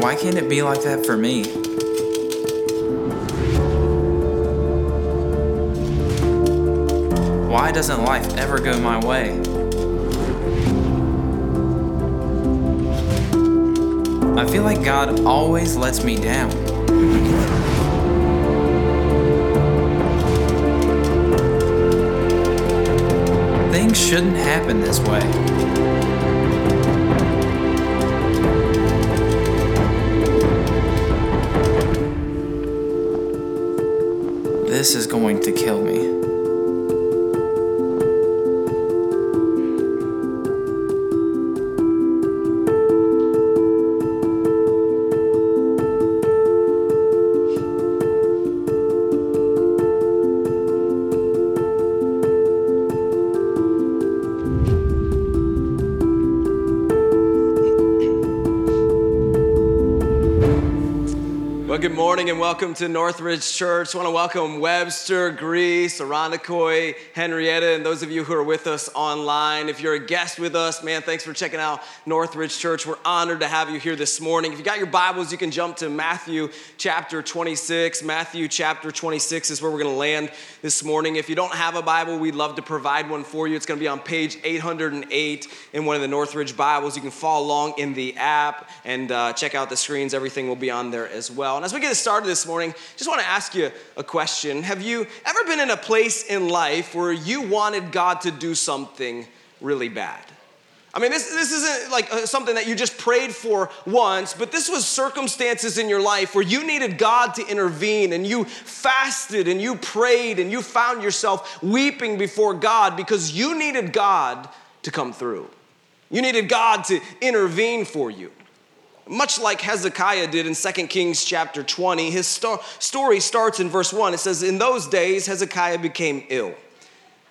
Why can't it be like that for me? Why doesn't life ever go my way? I feel like God always lets me down. Things shouldn't happen this way. This is going to kill me. Good morning and welcome to Northridge Church. I want to welcome Webster, Greece, Irondequoit, Henrietta, and those of you who are with us online. If you're a guest with us, man, thanks for checking out Northridge Church. We're honored to have you here this morning. If you got your Bibles, you can jump to Matthew chapter 26. Matthew chapter 26 is where we're going to land this morning. If you don't have a Bible, we'd love to provide one for you. It's going to be on page 808 in one of the Northridge Bibles. You can follow along in the app and uh, check out the screens. Everything will be on there as well. And as we get started this morning, just want to ask you a question. Have you ever been in a place in life where you wanted God to do something really bad? I mean, this, this isn't like uh, something that you just prayed for once, but this was circumstances in your life where you needed God to intervene and you fasted and you prayed and you found yourself weeping before God because you needed God to come through. You needed God to intervene for you. Much like Hezekiah did in 2 Kings chapter 20, his sto- story starts in verse 1. It says, In those days, Hezekiah became ill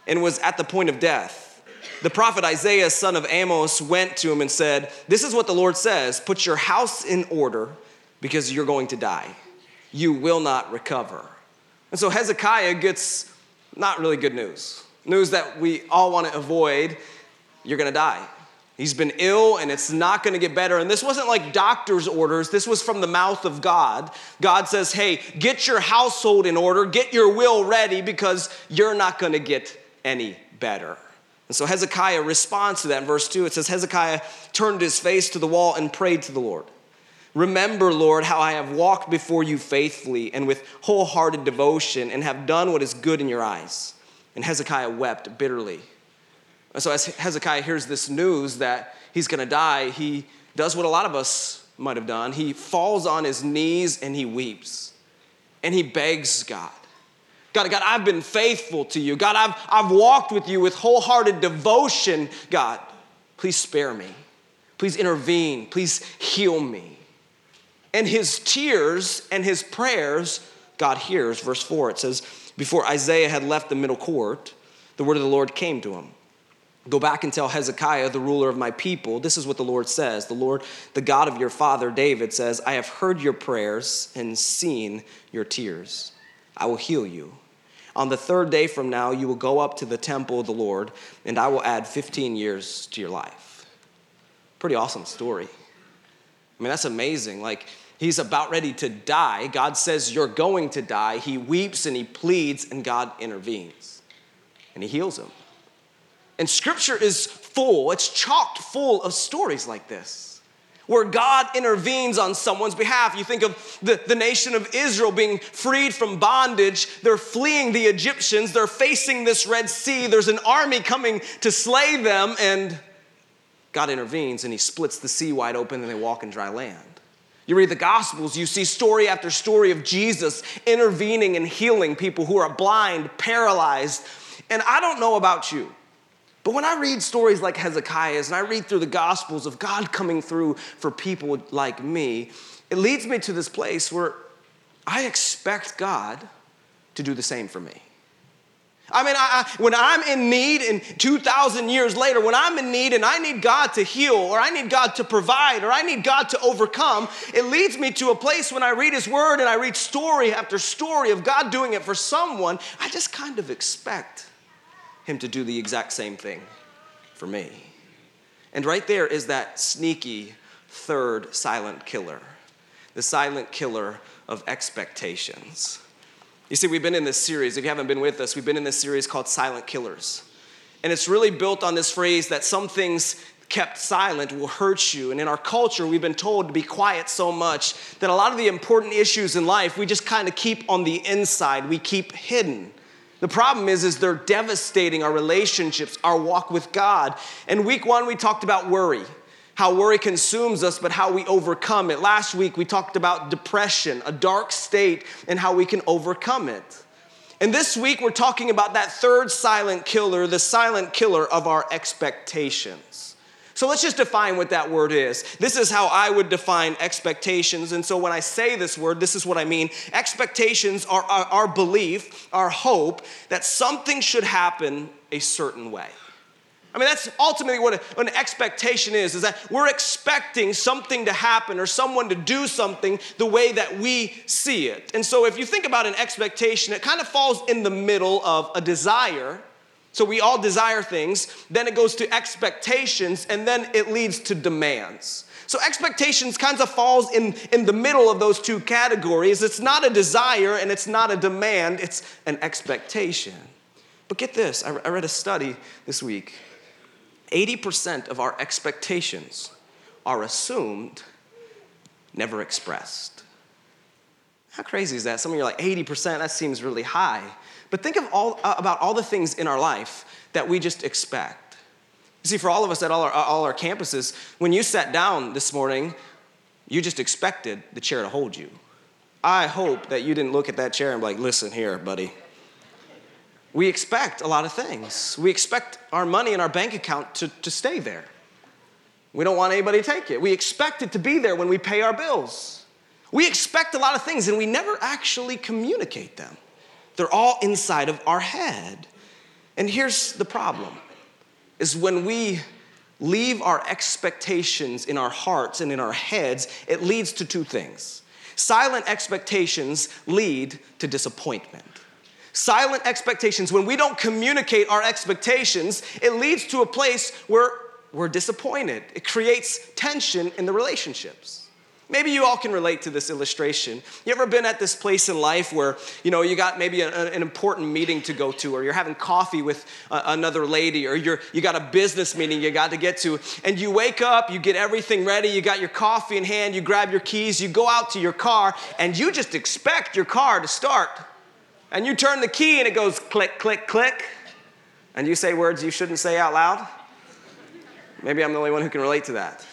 and was at the point of death. The prophet Isaiah, son of Amos, went to him and said, This is what the Lord says Put your house in order because you're going to die. You will not recover. And so Hezekiah gets not really good news. News that we all want to avoid. You're going to die. He's been ill and it's not going to get better. And this wasn't like doctor's orders, this was from the mouth of God. God says, hey, get your household in order, get your will ready because you're not going to get any better. And so Hezekiah responds to that in verse 2. It says, Hezekiah turned his face to the wall and prayed to the Lord. Remember, Lord, how I have walked before you faithfully and with wholehearted devotion and have done what is good in your eyes. And Hezekiah wept bitterly. And so, as Hezekiah hears this news that he's going to die, he does what a lot of us might have done. He falls on his knees and he weeps. And he begs God. God, God, I've been faithful to you. God, I've, I've walked with you with wholehearted devotion. God, please spare me. Please intervene. Please heal me. And his tears and his prayers, God hears. Verse 4, it says, Before Isaiah had left the middle court, the word of the Lord came to him. Go back and tell Hezekiah, the ruler of my people, this is what the Lord says. The Lord, the God of your father David, says, I have heard your prayers and seen your tears. I will heal you. On the third day from now, you will go up to the temple of the Lord, and I will add 15 years to your life. Pretty awesome story. I mean, that's amazing. Like, he's about ready to die. God says, You're going to die. He weeps and he pleads, and God intervenes, and he heals him. And scripture is full, it's chocked full of stories like this, where God intervenes on someone's behalf. You think of the, the nation of Israel being freed from bondage, they're fleeing the Egyptians, they're facing this Red Sea, there's an army coming to slay them, and God intervenes and he splits the sea wide open and they walk in dry land. You read the Gospels, you see story after story of Jesus intervening and healing people who are blind, paralyzed. And I don't know about you, but when I read stories like Hezekiah's and I read through the Gospels of God coming through for people like me, it leads me to this place where I expect God to do the same for me. I mean, I, I, when I'm in need, and 2,000 years later, when I'm in need and I need God to heal, or I need God to provide, or I need God to overcome, it leads me to a place when I read His Word and I read story after story of God doing it for someone, I just kind of expect him to do the exact same thing for me. And right there is that sneaky third silent killer. the silent killer of expectations. You see, we've been in this series. If you haven't been with us, we've been in this series called Silent Killers. And it's really built on this phrase that some things kept silent will hurt you. And in our culture, we've been told to be quiet so much that a lot of the important issues in life we just kind of keep on the inside, we keep hidden. The problem is, is they're devastating our relationships, our walk with God. And week one, we talked about worry, how worry consumes us, but how we overcome it. Last week, we talked about depression, a dark state, and how we can overcome it. And this week, we're talking about that third silent killer, the silent killer of our expectations. So let's just define what that word is. This is how I would define expectations. And so when I say this word, this is what I mean. Expectations are our, belief, our hope that something should happen a certain way. I mean, that's ultimately what an expectation is, is that we're expecting something to happen or someone to do something the way that we see it. And so if you think about an expectation, it kind of falls in the middle of a desire. So we all desire things, then it goes to expectations, and then it leads to demands. So expectations kind of falls in, in the middle of those two categories. It's not a desire and it's not a demand, it's an expectation. But get this, I read a study this week 80% of our expectations are assumed, never expressed. How crazy is that? Some of you are like, 80%, that seems really high. But think of all, uh, about all the things in our life that we just expect. You see, for all of us at all our, all our campuses, when you sat down this morning, you just expected the chair to hold you. I hope that you didn't look at that chair and be like, listen here, buddy. We expect a lot of things. We expect our money in our bank account to, to stay there. We don't want anybody to take it. We expect it to be there when we pay our bills. We expect a lot of things and we never actually communicate them. They're all inside of our head. And here's the problem is when we leave our expectations in our hearts and in our heads, it leads to two things. Silent expectations lead to disappointment. Silent expectations, when we don't communicate our expectations, it leads to a place where we're disappointed. It creates tension in the relationships. Maybe you all can relate to this illustration. You ever been at this place in life where, you know, you got maybe a, an important meeting to go to, or you're having coffee with a, another lady, or you're, you got a business meeting you got to get to, and you wake up, you get everything ready, you got your coffee in hand, you grab your keys, you go out to your car, and you just expect your car to start and you turn the key and it goes click, click, click, and you say words you shouldn't say out loud? Maybe I'm the only one who can relate to that.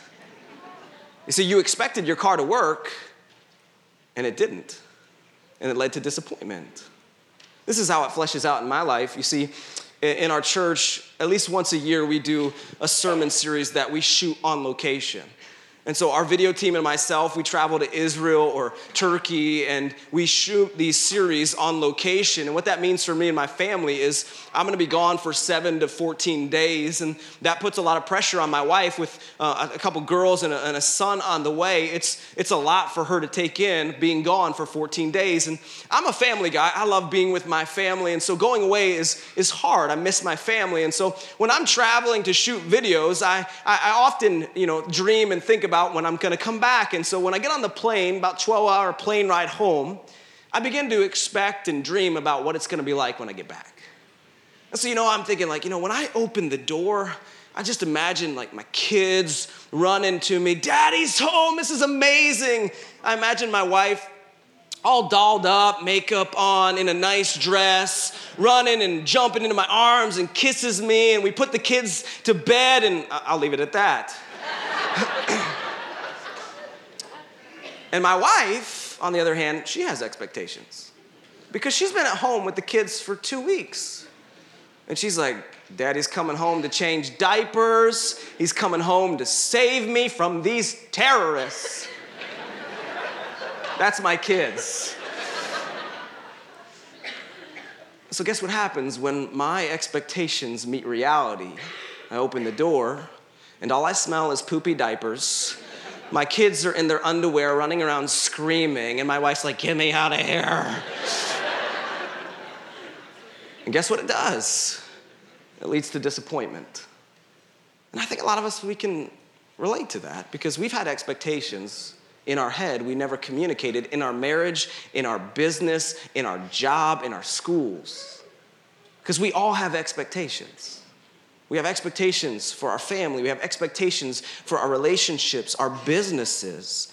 You see, you expected your car to work, and it didn't, and it led to disappointment. This is how it fleshes out in my life. You see, in our church, at least once a year, we do a sermon series that we shoot on location. And so, our video team and myself, we travel to Israel or Turkey and we shoot these series on location. And what that means for me and my family is I'm gonna be gone for seven to 14 days. And that puts a lot of pressure on my wife with uh, a couple girls and a, and a, son on the way. It's, it's a lot for her to take in being gone for 14 days. And I'm a family guy, I love being with my family. And so, going away is, is hard. I miss my family. And so, when I'm traveling to shoot videos, I, I, I often you know, dream and think about about when I'm gonna come back. And so when I get on the plane, about 12 hour plane ride home, I begin to expect and dream about what it's gonna be like when I get back. And so, you know, I'm thinking, like, you know, when I open the door, I just imagine like my kids running to me, Daddy's home, this is amazing. I imagine my wife all dolled up, makeup on, in a nice dress, running and jumping into my arms and kisses me, and we put the kids to bed, and I'll leave it at that. And my wife, on the other hand, she has expectations because she's been at home with the kids for two weeks. And she's like, Daddy's coming home to change diapers. He's coming home to save me from these terrorists. That's my kids. So, guess what happens when my expectations meet reality? I open the door, and all I smell is poopy diapers my kids are in their underwear running around screaming, and my wife's like, Get me out of here. and guess what it does? It leads to disappointment. And I think a lot of us, we can relate to that because we've had expectations in our head we never communicated in our marriage, in our business, in our job, in our schools. Because we all have expectations. We have expectations for our family, we have expectations for our relationships, our businesses.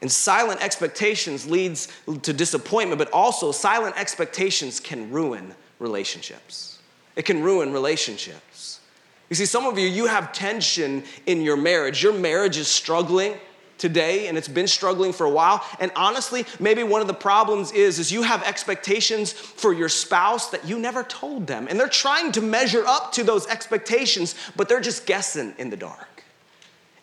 And silent expectations leads to disappointment, but also silent expectations can ruin relationships. It can ruin relationships. You see, some of you, you have tension in your marriage. Your marriage is struggling today and it's been struggling for a while. And honestly maybe one of the problems is is you have expectations for your spouse that you never told them. And they're trying to measure up to those expectations but they're just guessing in the dark.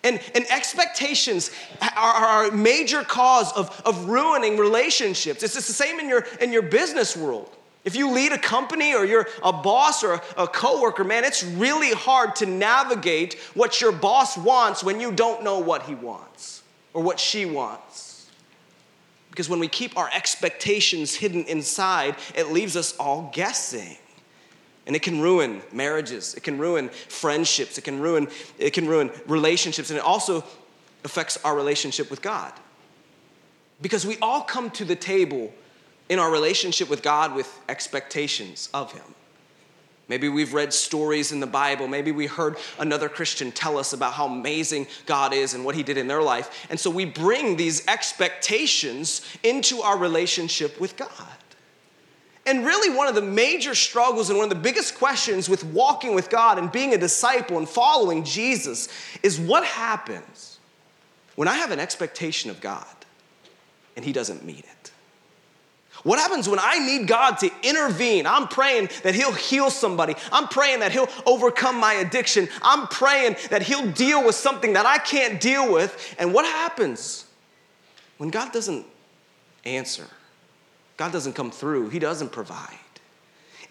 And, and expectations are, are a major cause of, of ruining relationships. It's, it's the same in your in your business world. If you lead a company or you're a boss or a coworker, man, it's really hard to navigate what your boss wants when you don't know what he wants or what she wants. Because when we keep our expectations hidden inside, it leaves us all guessing. And it can ruin marriages, it can ruin friendships, it can ruin, it can ruin relationships, and it also affects our relationship with God. Because we all come to the table in our relationship with God with expectations of Him. Maybe we've read stories in the Bible. Maybe we heard another Christian tell us about how amazing God is and what He did in their life. And so we bring these expectations into our relationship with God. And really, one of the major struggles and one of the biggest questions with walking with God and being a disciple and following Jesus is what happens when I have an expectation of God and He doesn't meet it? What happens when I need God to intervene? I'm praying that He'll heal somebody. I'm praying that He'll overcome my addiction. I'm praying that He'll deal with something that I can't deal with. And what happens when God doesn't answer? God doesn't come through, He doesn't provide.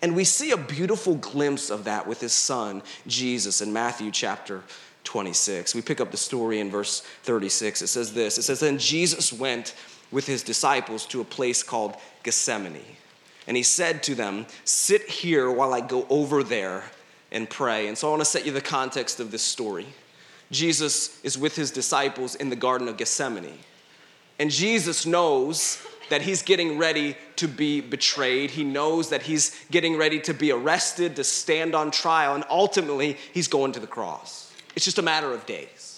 And we see a beautiful glimpse of that with His Son, Jesus, in Matthew chapter 26. We pick up the story in verse 36. It says this It says, Then Jesus went with His disciples to a place called Gethsemane. And he said to them, Sit here while I go over there and pray. And so I want to set you the context of this story. Jesus is with his disciples in the Garden of Gethsemane. And Jesus knows that he's getting ready to be betrayed. He knows that he's getting ready to be arrested, to stand on trial, and ultimately he's going to the cross. It's just a matter of days.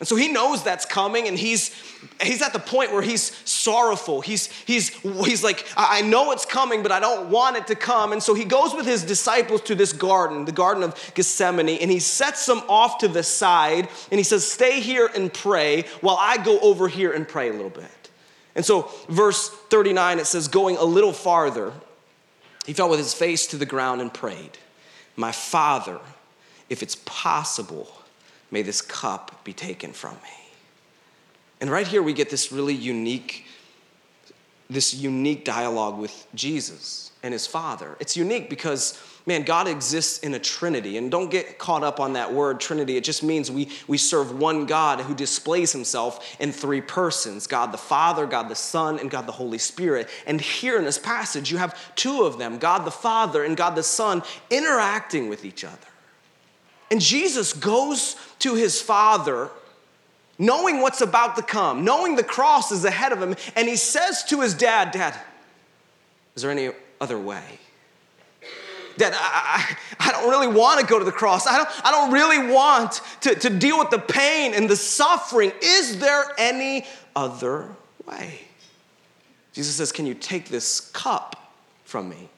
And so he knows that's coming, and he's he's at the point where he's sorrowful. He's he's he's like, I know it's coming, but I don't want it to come. And so he goes with his disciples to this garden, the Garden of Gethsemane, and he sets them off to the side, and he says, Stay here and pray while I go over here and pray a little bit. And so, verse 39, it says, going a little farther, he fell with his face to the ground and prayed, My Father, if it's possible, May this cup be taken from me. And right here we get this really unique this unique dialogue with Jesus and his Father. It's unique because man, God exists in a trinity. And don't get caught up on that word trinity. It just means we, we serve one God who displays himself in three persons God the Father, God the Son, and God the Holy Spirit. And here in this passage, you have two of them God the Father and God the Son interacting with each other. And Jesus goes to his Father knowing what's about to come, knowing the cross is ahead of him, and he says to his dad, Dad, is there any other way? Dad, I, I, I don't really want to go to the cross. I don't, I don't really want to, to deal with the pain and the suffering. Is there any other way? Jesus says, Can you take this cup from me?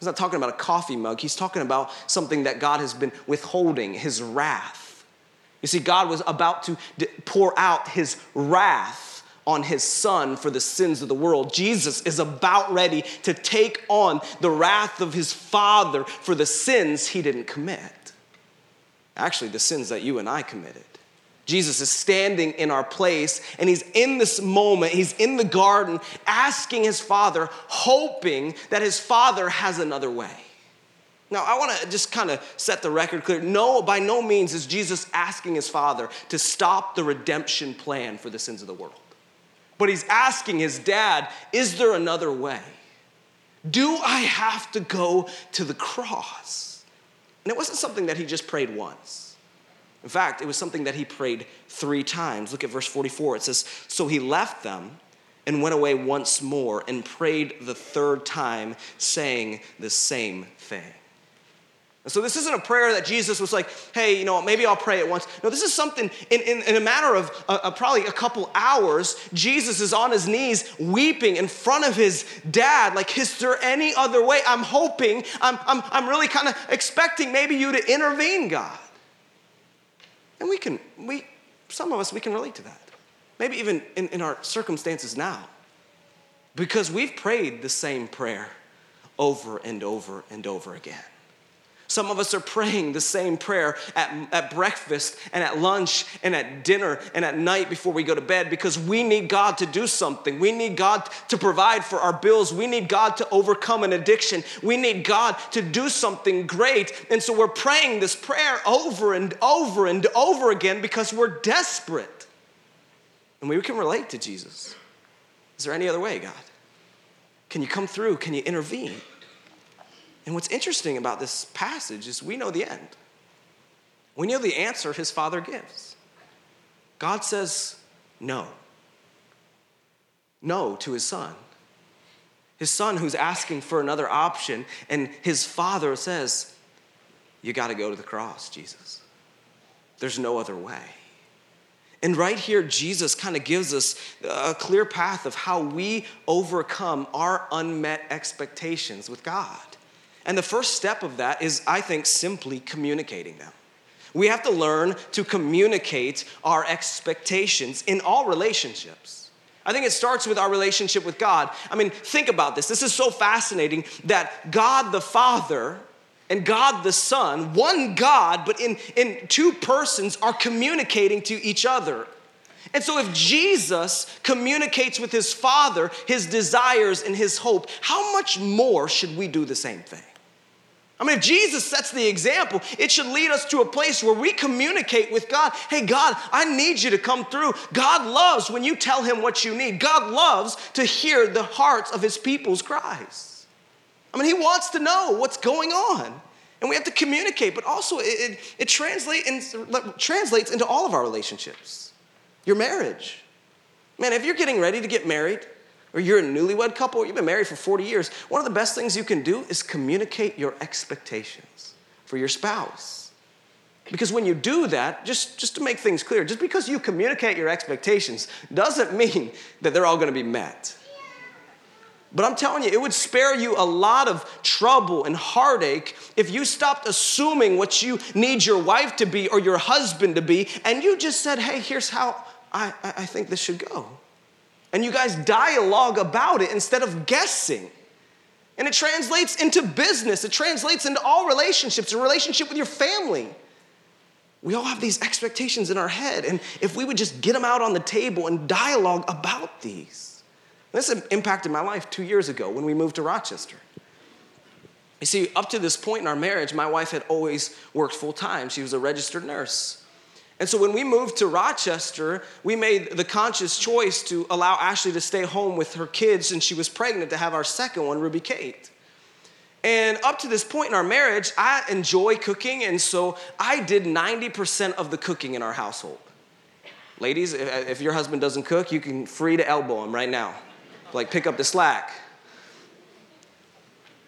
He's not talking about a coffee mug, he's talking about something that God has been withholding, his wrath. You see, God was about to pour out his wrath on his son for the sins of the world. Jesus is about ready to take on the wrath of his father for the sins he didn't commit. Actually, the sins that you and I committed. Jesus is standing in our place and he's in this moment, he's in the garden asking his father, hoping that his father has another way. Now, I want to just kind of set the record clear. No, by no means is Jesus asking his father to stop the redemption plan for the sins of the world. But he's asking his dad, is there another way? Do I have to go to the cross? And it wasn't something that he just prayed once. In fact, it was something that he prayed three times. Look at verse 44. It says, So he left them and went away once more and prayed the third time, saying the same thing. And so this isn't a prayer that Jesus was like, hey, you know, maybe I'll pray it once. No, this is something in, in, in a matter of uh, uh, probably a couple hours, Jesus is on his knees weeping in front of his dad. Like, is there any other way? I'm hoping, I'm, I'm, I'm really kind of expecting maybe you to intervene, God. And we can, we, some of us, we can relate to that. Maybe even in, in our circumstances now. Because we've prayed the same prayer over and over and over again. Some of us are praying the same prayer at, at breakfast and at lunch and at dinner and at night before we go to bed because we need God to do something. We need God to provide for our bills. We need God to overcome an addiction. We need God to do something great. And so we're praying this prayer over and over and over again because we're desperate. And we can relate to Jesus. Is there any other way, God? Can you come through? Can you intervene? And what's interesting about this passage is we know the end. We know the answer his father gives. God says no. No to his son. His son who's asking for another option, and his father says, You got to go to the cross, Jesus. There's no other way. And right here, Jesus kind of gives us a clear path of how we overcome our unmet expectations with God. And the first step of that is, I think, simply communicating them. We have to learn to communicate our expectations in all relationships. I think it starts with our relationship with God. I mean, think about this. This is so fascinating that God the Father and God the Son, one God, but in, in two persons, are communicating to each other. And so, if Jesus communicates with his Father his desires and his hope, how much more should we do the same thing? I mean, if Jesus sets the example, it should lead us to a place where we communicate with God. Hey, God, I need you to come through. God loves when you tell him what you need. God loves to hear the hearts of his people's cries. I mean, he wants to know what's going on. And we have to communicate, but also it, it, it translate in, translates into all of our relationships. Your marriage. Man, if you're getting ready to get married, or you're a newlywed couple, or you've been married for 40 years, one of the best things you can do is communicate your expectations for your spouse. Because when you do that, just, just to make things clear, just because you communicate your expectations doesn't mean that they're all gonna be met. But I'm telling you, it would spare you a lot of trouble and heartache if you stopped assuming what you need your wife to be or your husband to be, and you just said, hey, here's how I, I think this should go and you guys dialogue about it instead of guessing. And it translates into business, it translates into all relationships, a relationship with your family. We all have these expectations in our head, and if we would just get them out on the table and dialogue about these. This impacted my life two years ago when we moved to Rochester. You see, up to this point in our marriage, my wife had always worked full time. She was a registered nurse. And so when we moved to Rochester, we made the conscious choice to allow Ashley to stay home with her kids, and she was pregnant to have our second one, Ruby Kate. And up to this point in our marriage, I enjoy cooking, and so I did 90% of the cooking in our household. Ladies, if your husband doesn't cook, you can free to elbow him right now. Like, pick up the slack.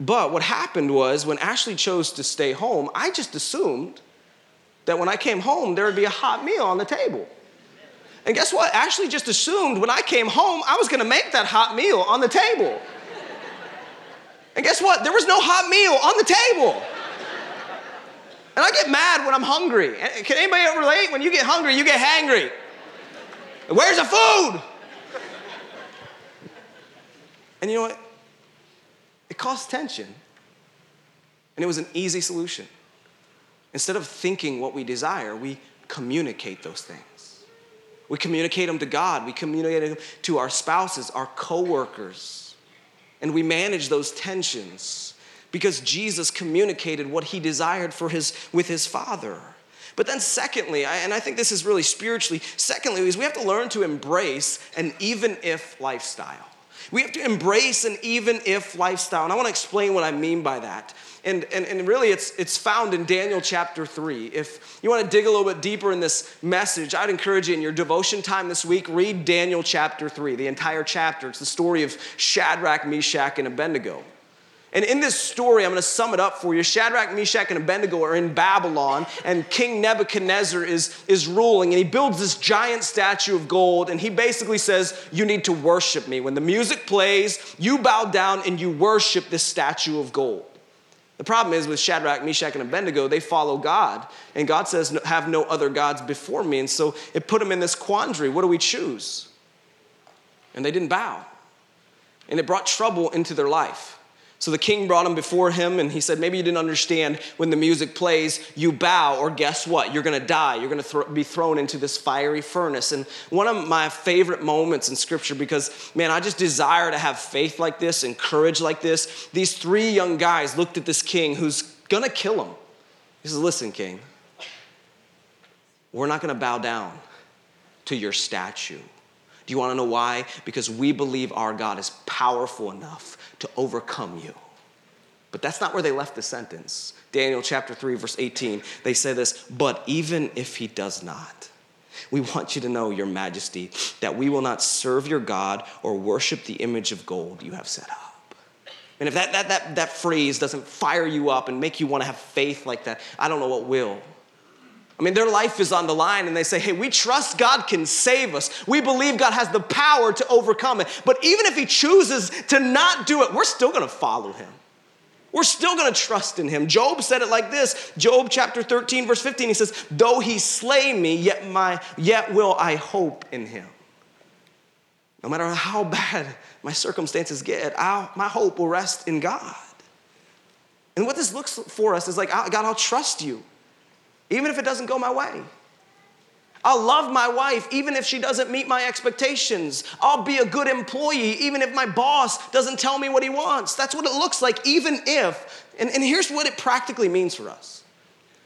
But what happened was when Ashley chose to stay home, I just assumed that when I came home, there would be a hot meal on the table. And guess what? Ashley just assumed when I came home, I was gonna make that hot meal on the table. And guess what? There was no hot meal on the table. And I get mad when I'm hungry. Can anybody relate? When you get hungry, you get hangry. Where's the food? And you know what? It caused tension. And it was an easy solution. Instead of thinking what we desire, we communicate those things. We communicate them to God, we communicate them to our spouses, our coworkers, and we manage those tensions because Jesus communicated what he desired for his with his Father. But then, secondly, and I think this is really spiritually, secondly, is we have to learn to embrace an even if lifestyle. We have to embrace an even if lifestyle. And I want to explain what I mean by that. And, and, and really, it's, it's found in Daniel chapter 3. If you want to dig a little bit deeper in this message, I'd encourage you in your devotion time this week, read Daniel chapter 3, the entire chapter. It's the story of Shadrach, Meshach, and Abednego. And in this story, I'm going to sum it up for you. Shadrach, Meshach, and Abednego are in Babylon, and King Nebuchadnezzar is, is ruling, and he builds this giant statue of gold, and he basically says, You need to worship me. When the music plays, you bow down and you worship this statue of gold. The problem is with Shadrach, Meshach, and Abednego, they follow God, and God says, Have no other gods before me. And so it put them in this quandary what do we choose? And they didn't bow, and it brought trouble into their life. So the king brought him before him, and he said, Maybe you didn't understand when the music plays, you bow, or guess what? You're gonna die. You're gonna th- be thrown into this fiery furnace. And one of my favorite moments in scripture, because man, I just desire to have faith like this and courage like this. These three young guys looked at this king who's gonna kill him. He says, Listen, king, we're not gonna bow down to your statue. Do you wanna know why? Because we believe our God is powerful enough to overcome you. But that's not where they left the sentence. Daniel chapter 3, verse 18, they say this, but even if he does not, we want you to know, Your Majesty, that we will not serve your God or worship the image of gold you have set up. And if that, that, that, that phrase doesn't fire you up and make you want to have faith like that, I don't know what will. I mean, their life is on the line, and they say, Hey, we trust God can save us. We believe God has the power to overcome it. But even if He chooses to not do it, we're still to follow Him. We're still to trust in Him. Job said it like this Job chapter 13, verse 15, he says, Though He slay me, yet, my, yet will I hope in Him. No matter how bad my circumstances get, I'll, my hope will rest in God. And what this looks for us is like, ah, God, I'll trust you even if it doesn't go my way. I'll love my wife even if she doesn't meet my expectations. I'll be a good employee even if my boss doesn't tell me what he wants. That's what it looks like, even if. And, and here's what it practically means for us.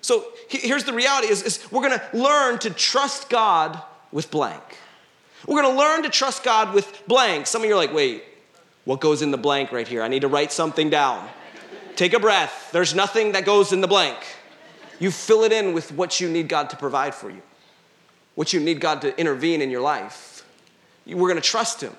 So here's the reality is, is we're gonna learn to trust God with blank. We're gonna learn to trust God with blank. Some of you are like, wait, what goes in the blank right here? I need to write something down. Take a breath. There's nothing that goes in the blank. You fill it in with what you need God to provide for you, what you need God to intervene in your life. We're gonna trust Him.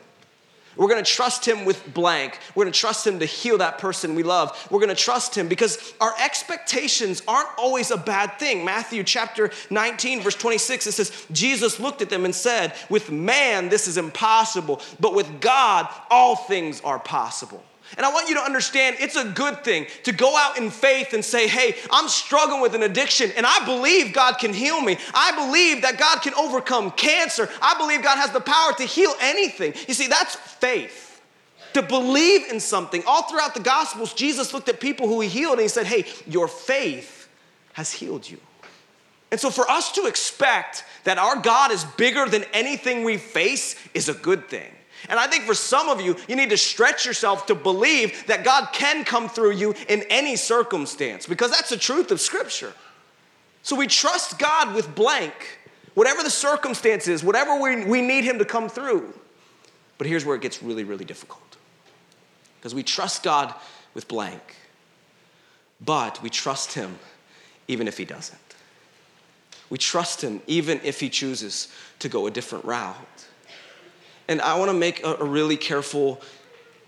We're gonna trust Him with blank. We're gonna trust Him to heal that person we love. We're gonna trust Him because our expectations aren't always a bad thing. Matthew chapter 19, verse 26, it says, Jesus looked at them and said, With man, this is impossible, but with God, all things are possible. And I want you to understand it's a good thing to go out in faith and say, hey, I'm struggling with an addiction and I believe God can heal me. I believe that God can overcome cancer. I believe God has the power to heal anything. You see, that's faith. To believe in something. All throughout the Gospels, Jesus looked at people who he healed and he said, hey, your faith has healed you. And so for us to expect that our God is bigger than anything we face is a good thing. And I think for some of you, you need to stretch yourself to believe that God can come through you in any circumstance because that's the truth of Scripture. So we trust God with blank, whatever the circumstance is, whatever we, we need Him to come through. But here's where it gets really, really difficult because we trust God with blank, but we trust Him even if He doesn't. We trust Him even if He chooses to go a different route. And I want to make a, a really careful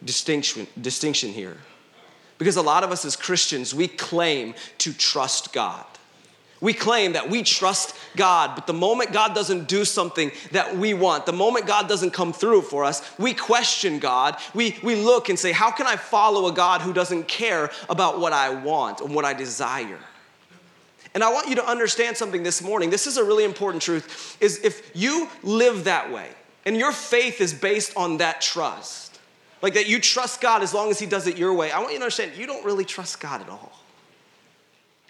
distinction, distinction here. Because a lot of us as Christians, we claim to trust God. We claim that we trust God, but the moment God doesn't do something that we want, the moment God doesn't come through for us, we question God. We, we look and say, How can I follow a God who doesn't care about what I want and what I desire? And I want you to understand something this morning. This is a really important truth is if you live that way, and your faith is based on that trust. Like that you trust God as long as He does it your way. I want you to understand you don't really trust God at all.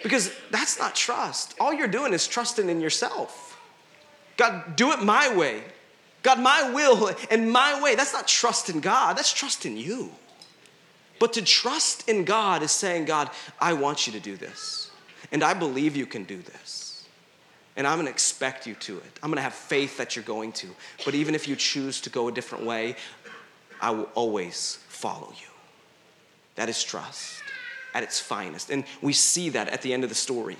Because that's not trust. All you're doing is trusting in yourself. God, do it my way. God, my will and my way. That's not trust in God, that's trust in you. But to trust in God is saying, God, I want you to do this. And I believe you can do this and I'm gonna expect you to it. I'm gonna have faith that you're going to. But even if you choose to go a different way, I will always follow you. That is trust at its finest. And we see that at the end of the story.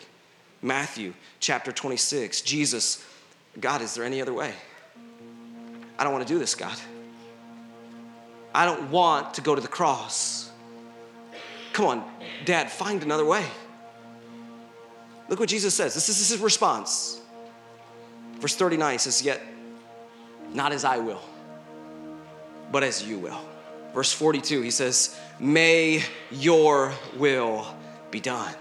Matthew chapter 26, Jesus, God, is there any other way? I don't want to do this, God. I don't want to go to the cross. Come on, Dad, find another way. Look what Jesus says. This is his response. Verse 39 says, Yet not as I will, but as you will. Verse 42, he says, May your will be done.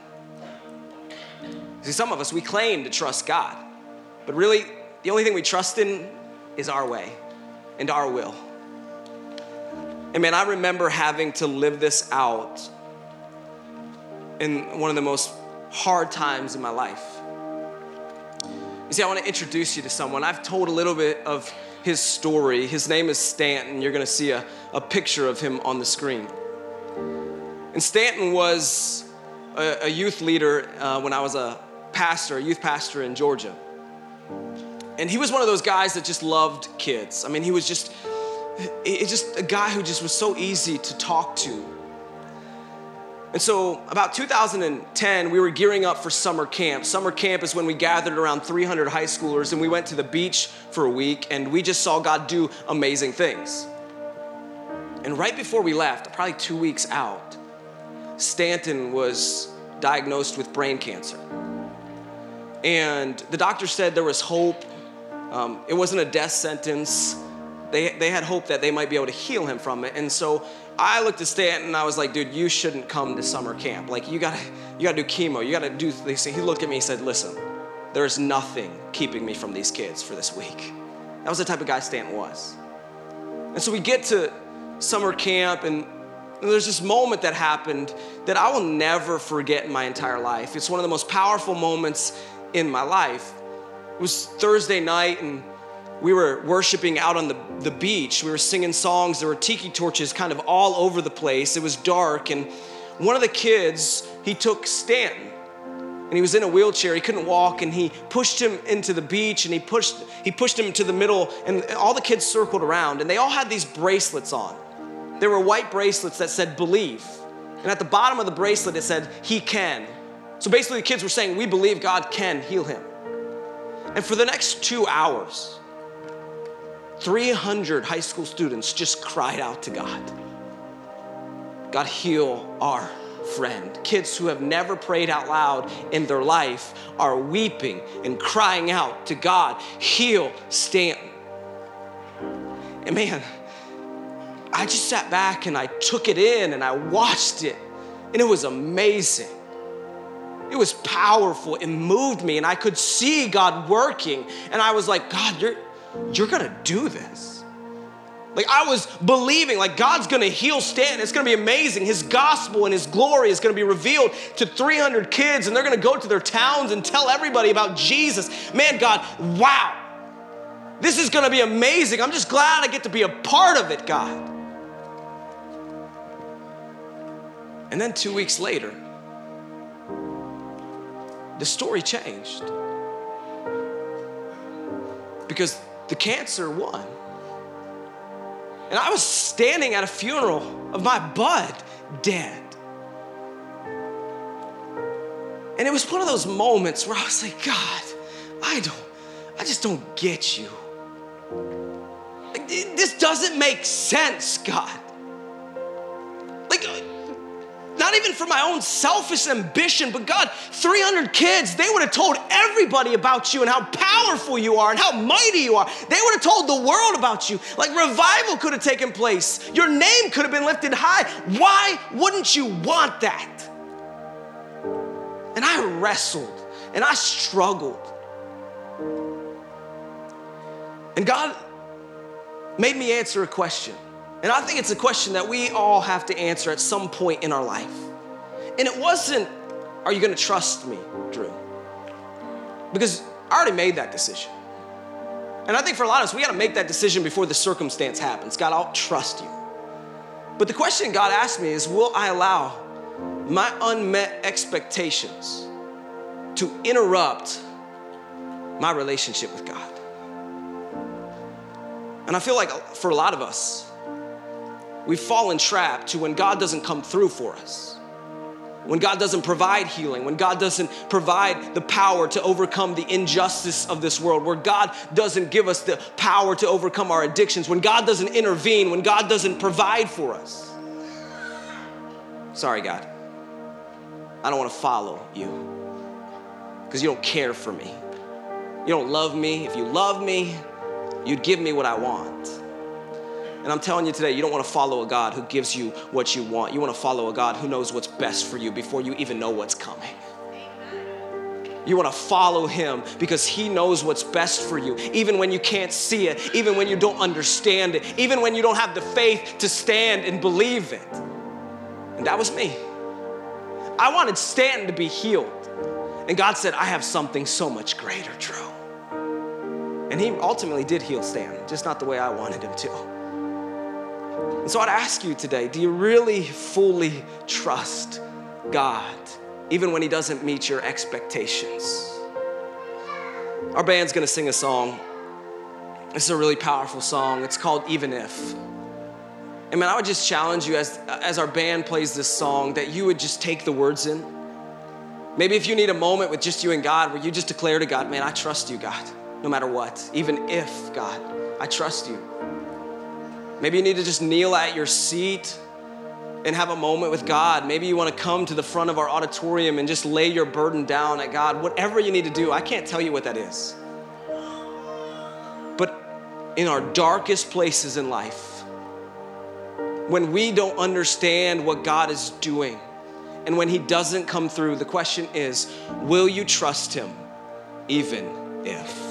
See, some of us, we claim to trust God, but really, the only thing we trust in is our way and our will. And man, I remember having to live this out in one of the most hard times in my life. You see, I want to introduce you to someone. I've told a little bit of his story. His name is Stanton. You're going to see a, a picture of him on the screen. And Stanton was a, a youth leader uh, when I was a pastor, a youth pastor in Georgia. And he was one of those guys that just loved kids. I mean, he was just, it's just a guy who just was so easy to talk to. And so, about 2010, we were gearing up for summer camp. Summer camp is when we gathered around 300 high schoolers and we went to the beach for a week and we just saw God do amazing things. And right before we left, probably two weeks out, Stanton was diagnosed with brain cancer. And the doctor said there was hope. Um, it wasn't a death sentence. They, they had hope that they might be able to heal him from it. And so I looked at Stanton and I was like, dude, you shouldn't come to summer camp. Like, you gotta, you gotta do chemo. You gotta do. He looked at me and said, listen, there's nothing keeping me from these kids for this week. That was the type of guy Stanton was. And so we get to summer camp and and there's this moment that happened that I will never forget in my entire life. It's one of the most powerful moments in my life. It was Thursday night, and we were worshiping out on the, the beach. We were singing songs. There were tiki torches kind of all over the place. It was dark, and one of the kids, he took Stanton. And he was in a wheelchair. He couldn't walk, and he pushed him into the beach, and he pushed he pushed him to the middle, and all the kids circled around, and they all had these bracelets on. There were white bracelets that said believe. And at the bottom of the bracelet, it said, He can. So basically, the kids were saying, We believe God can heal him. And for the next two hours, 300 high school students just cried out to God God, heal our friend. Kids who have never prayed out loud in their life are weeping and crying out to God, heal Stanton. And man, I just sat back and I took it in and I watched it, and it was amazing. It was powerful. It moved me, and I could see God working. And I was like, God, you're, you're gonna do this. Like, I was believing, like, God's gonna heal Stanton. It's gonna be amazing. His gospel and His glory is gonna be revealed to 300 kids, and they're gonna go to their towns and tell everybody about Jesus. Man, God, wow. This is gonna be amazing. I'm just glad I get to be a part of it, God. And then two weeks later, the story changed. Because the cancer won. And I was standing at a funeral of my bud dead. And it was one of those moments where I was like, God, I don't, I just don't get you. This doesn't make sense, God. Not even for my own selfish ambition, but God, 300 kids, they would have told everybody about you and how powerful you are and how mighty you are. They would have told the world about you. Like revival could have taken place, your name could have been lifted high. Why wouldn't you want that? And I wrestled and I struggled. And God made me answer a question. And I think it's a question that we all have to answer at some point in our life. And it wasn't, are you gonna trust me, Drew? Because I already made that decision. And I think for a lot of us, we gotta make that decision before the circumstance happens. God, I'll trust you. But the question God asked me is Will I allow my unmet expectations to interrupt my relationship with God? And I feel like for a lot of us, we've fallen trapped to when God doesn't come through for us. When God doesn't provide healing, when God doesn't provide the power to overcome the injustice of this world, where God doesn't give us the power to overcome our addictions, when God doesn't intervene, when God doesn't provide for us. Sorry, God. I don't want to follow you because you don't care for me. You don't love me. If you love me, you'd give me what I want. And I'm telling you today, you don't want to follow a God who gives you what you want. You want to follow a God who knows what's best for you before you even know what's coming. You want to follow him because he knows what's best for you, even when you can't see it, even when you don't understand it, even when you don't have the faith to stand and believe it. And that was me. I wanted Stanton to be healed. And God said, I have something so much greater, Drew. And he ultimately did heal Stan, just not the way I wanted him to. And so I'd ask you today do you really fully trust God, even when he doesn't meet your expectations? Our band's gonna sing a song. This is a really powerful song. It's called Even If. And man, I would just challenge you as, as our band plays this song that you would just take the words in. Maybe if you need a moment with just you and God where you just declare to God, man, I trust you, God no matter what. Even if, God, I trust you. Maybe you need to just kneel at your seat and have a moment with God. Maybe you want to come to the front of our auditorium and just lay your burden down at God. Whatever you need to do, I can't tell you what that is. But in our darkest places in life, when we don't understand what God is doing, and when He doesn't come through, the question is will you trust Him even if?